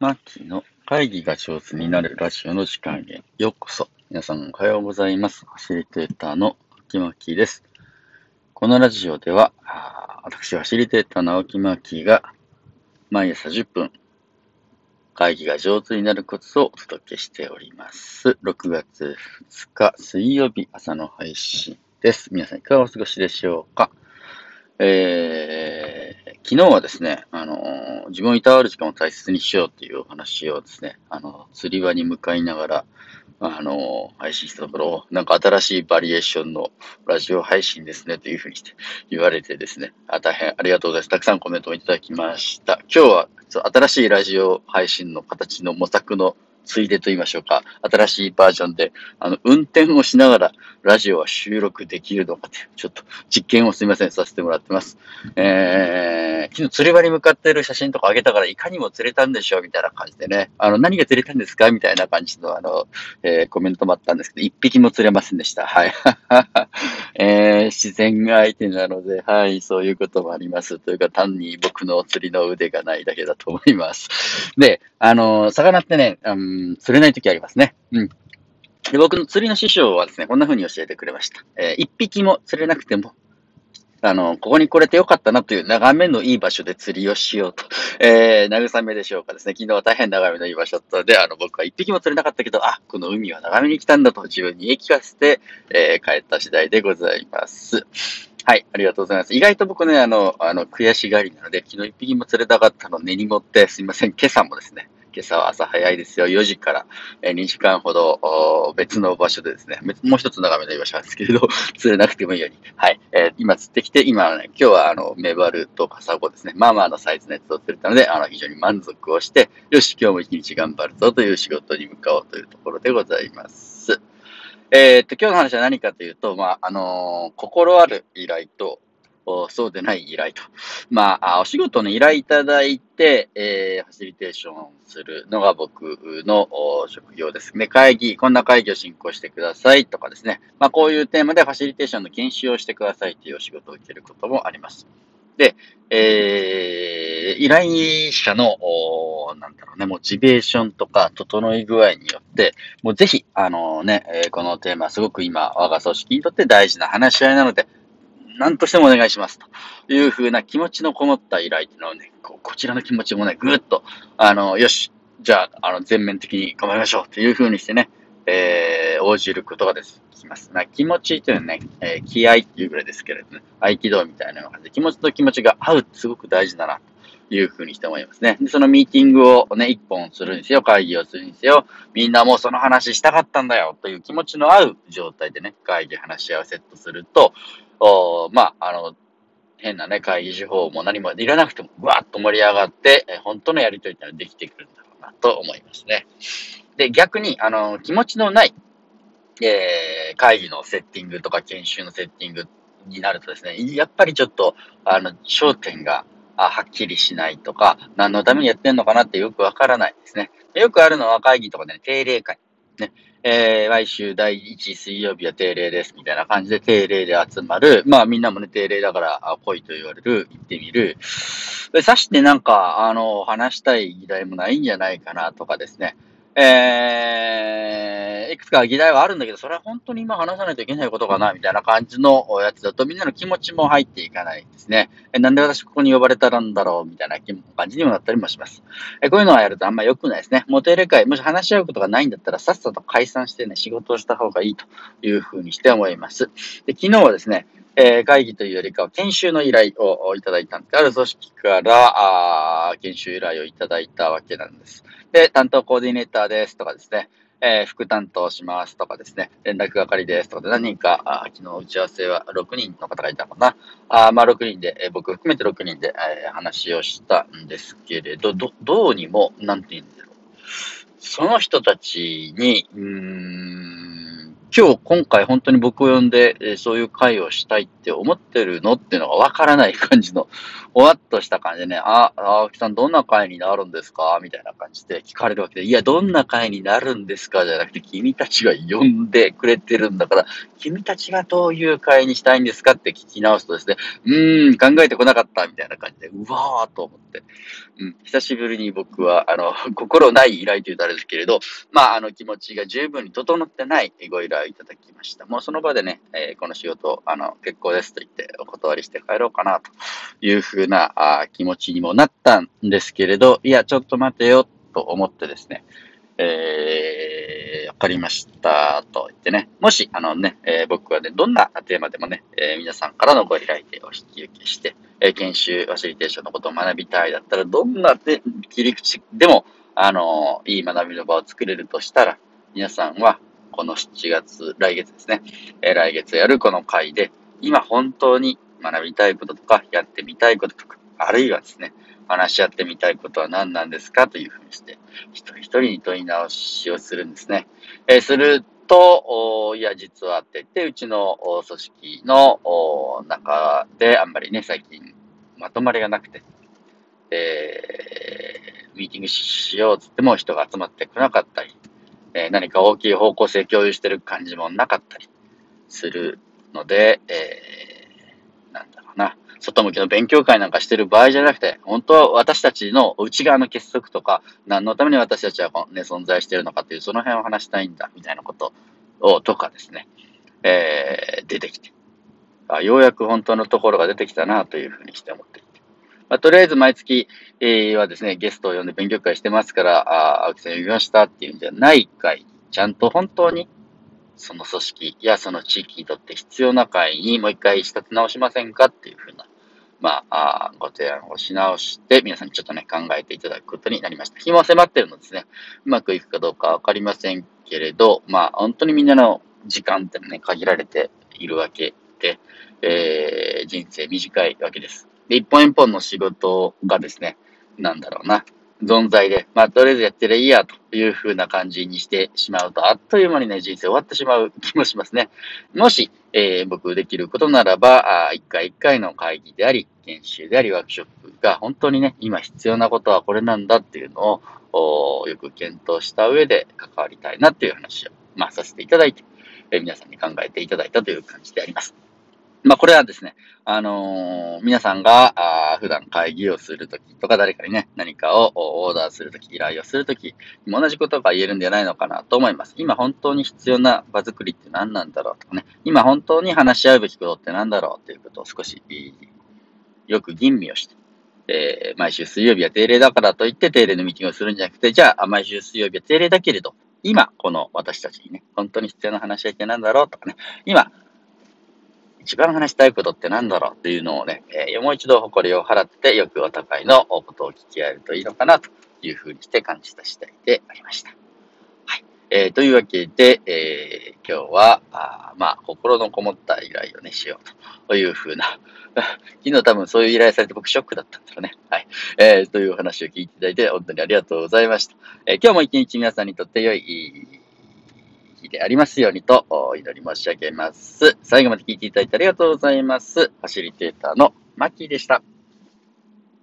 マッキーの会議が上手になるラジオの時間へようこそ。皆さんおはようございます。ファシリテーターの青木マキです。このラジオでは、私、ファシリテーターの青木マキが毎朝10分、会議が上手になるコツをお届けしております。6月2日水曜日朝の配信です。皆さんいかがお過ごしでしょうか？えー、昨日はですね、あの自分をいたわる時間を大切にしようっていうお話をですね、あの、釣り場に向かいながら、あの配信したところ、なんか新しいバリエーションのラジオ配信ですねというふうにして言われてですね、あ大変ありがとうございます。たくさんコメントをいただきました。今日は新しいラジオ配信の形の模索のついでと言いましょうか、新しいバージョンで、あの、運転をしながらラジオは収録できるのかという、ちょっと実験をすみません、させてもらってます。えー、昨日釣り場に向かっている写真とか上げたから、いかにも釣れたんでしょうみたいな感じでね、あの、何が釣れたんですかみたいな感じの、あの、えーコメントもあったんですけど、一匹も釣れませんでした。はい。えー自然が相手なので、はい、そういうこともあります。というか、単に僕の釣りの腕がないだけだと思います。で、あの、魚ってね、うん、釣れない時ありますね。うん。で、僕の釣りの師匠はですね、こんな風に教えてくれました。えー一匹も釣れなくても、あの、ここに来れてよかったなという眺めのいい場所で釣りをしようと。えー、慰めでしょうかですね。昨日は大変眺めのいい場所だったので、あの、僕は一匹も釣れなかったけど、あ、この海は眺めに来たんだと自分に言い聞かせて、えー帰った次第でございます。はい、ありがとうございます。意外と僕ね、あの、あの、悔しがりなので、昨日一匹も釣れたかったの根に持って、すいません、今朝もですね、今朝は朝早いですよ。4時から、え2時間ほど別の場所でですね、もう一つ眺めの場所なんですけれど、釣れなくてもいいように、はい、えー今釣ってきて、今ね、今日はあの、メバルとカサゴですね、まあまあのサイズのやつを釣れたので、あの、非常に満足をして、よし、今日も一日頑張るぞという仕事に向かおうというところでございます。えーっと、今日の話は何かというと、まあ、あのー心ある依頼と、そうでない依頼と。まあ、お仕事の依頼いただいて、えーファシリテーションするのが僕の職業ですね。会議、こんな会議を進行してくださいとかですね。まあ、こういうテーマでファシリテーションの研修をしてくださいというお仕事を受けることもあります。で、えー依頼者の、なんだろうね、モチベーションとか整い具合によって、もうぜひ、あのね、このテーマすごく今、我が組織にとって大事な話し合いなので、何としてもお願いしますというふうな気持ちのこもった依頼っていうのをね、ここちらの気持ちもね、ぐーっと、あの、よし、じゃあ、あの、全面的に頑張りましょうというふうにしてね、えー応じることができます。な気持ちというのはね、えー気合っていうぐらいですけれどね、合気道みたいなのが、気持ちと気持ちが合うってすごく大事だな、というふうにして思いますね。で、そのミーティングをね、一本するにせよ、会議をするにせよ、みんなもうその話したかったんだよという気持ちの合う状態でね、会議、話し合いをセットすると、おまあ、あの、変なね、会議手法も何もいらなくても、わーっと盛り上がって、え本当のやりとりってのができてくるんだろうなと思いますね。で、逆に、あの、気持ちのない、えー会議のセッティングとか研修のセッティングになるとですね、やっぱりちょっと、あの、焦点が、あはっきりしないとか、何のためにやってんのかなってよくわからないですね。よくあるのは会議とかでね、定例会。ね。えー、来週第1水曜日は定例ですみたいな感じで定例で集まる。まあみんなもね、定例だから来いと言われる、行ってみる。で、さしてなんか、あの、話したい議題もないんじゃないかなとかですね。えー、いくつか議題はあるんだけど、それは本当に今話さないといけないことかな、みたいな感じのやつだと、みんなの気持ちも入っていかないですね。え、なんで私ここに呼ばれたんだろう、みたいな感じにもなったりもします。え、こういうのはやるとあんま良くないですね。もう定例会、もし話し合うことがないんだったら、さっさと解散してね、仕事をした方がいいというふうにして思います。で、昨日はですね、えー会議というよりかは研修の依頼をいただいたんです。ある組織から、あー研修依頼をいただいたわけなんです。で、担当コーディネーターですとかですね、えー副担当しますとかですね、連絡係ですとかで何人か、あー昨日打ち合わせは6人の方がいたのかな。あーまあ6人で、えー僕含めて6人で、えー話をしたんですけれど、ど、どうにも、なんて言うんだろう。その人たちに、うーん、今日、今回本当に僕を呼んで、えー、そういう会をしたいって思ってるのっていうのがわからない感じの、おわっとした感じでね、あ、青木さんどんな会になるんですか？みたいな感じで聞かれるわけで、いや、どんな会になるんですか？じゃなくて、君たちが呼んでくれてるんだから、君たちがどういう会にしたいんですかって聞き直すとですね、うーん、考えてこなかったみたいな感じで、うわーと思って、うん、久しぶりに僕は、あの、心ない依頼というとあれですけれど、まあ、あの、気持ちが十分に整ってないご依頼いただきました。もうその場でね、えー、この仕事、あの、結構ですと言ってお断りして帰ろうかなというふうなあ気持ちにもなったんですけれど、いや、ちょっと待てよと思ってですね、えー、わかりました、と言ってね。もし、あのね、えー、僕はね、どんなテーマでもね、えー、皆さんからのご依頼でお引き受けして、え研修、ファシリテーションのことを学びたいだったら、どんな切り口でも、あのいい学びの場を作れるとしたら、皆さんは、この7月、来月ですね、え来月やるこの回で、今本当に学びたいこととか、やってみたいこととか、あるいはですね、話し合ってみたいことは何なんですかというふうにして、一人一人に問い直しをするんですね。えー、すると、いや、実はって言って、うちの組織の中であんまりね、最近まとまりがなくて、えー、ミーティングしようつっても人が集まってこなかったり、えー、何か大きい方向性共有してる感じもなかったりするので、えー、なんだろうな。外向きの勉強会なんかしてる場合じゃなくて、本当は私たちの内側の結束とか、何のために私たちは、ね、存在してるのかという、その辺を話したいんだ、みたいなことを、とかですね、えー、出てきてあ。ようやく本当のところが出てきたな、というふうにして思っていて。まあ、とりあえず毎月、えー、はですね、ゲストを呼んで勉強会してますから、あ青木さん呼びましたっていうんじゃない会、ちゃんと本当にその組織やその地域にとって必要な会にもう一回仕立て直しませんかっていうふうなまあ、あご提案をし直して、皆さんにちょっとね、考えていただくことになりました。日も迫ってるのですね、うまくいくかどうかわかりませんけれど、まあ、本当にみんなの時間ってね、限られているわけで、えー、人生短いわけです。で、一本一本の仕事がですね、なんだろうな、存在で、まあ、とりあえずやってりゃいいや、という風な感じにしてしまうと、あっという間にね、人生終わってしまう気もしますね。もし、えー、僕できることならば、一回一回の会議であり、研修であり、ワークショップが本当にね、今必要なことはこれなんだっていうのを、よく検討した上で関わりたいなっていう話を、まあ、させていただいて、えー、皆さんに考えていただいたという感じであります。まあ、これはですね、あのー、皆さんが、あ普段会議をするときとか、誰かにね、何かをオーダーするとき、依頼をするとき、同じことが言えるんじゃないのかなと思います。今本当に必要な場作りって何なんだろうとかね、今本当に話し合うべきことって何だろうということを少し、よく吟味をして、えー、毎週水曜日は定例だからといって定例のミーティングをするんじゃなくて、じゃあ、毎週水曜日は定例だけれど、今、この私たちにね、本当に必要な話し合いって何だろうとかね、今、一番話したいことって何だろうっていうのをね、えー、もう一度誇りを払ってよくお互いのことを聞き合えるといいのかなというふうにして感じた次第でありました。はい。えー、というわけで、えー、今日は、あまあ、心のこもった依頼をね、しようというふうな、昨日多分そういう依頼されて僕ショックだったんだろうね。はい。えー、という話を聞いていただいて本当にありがとうございました。えー、今日も一日皆さんにとって良いでありますようにと祈り申し上げます。最後まで聞いていただいてありがとうございます。ファシリテーターのマッキーでした。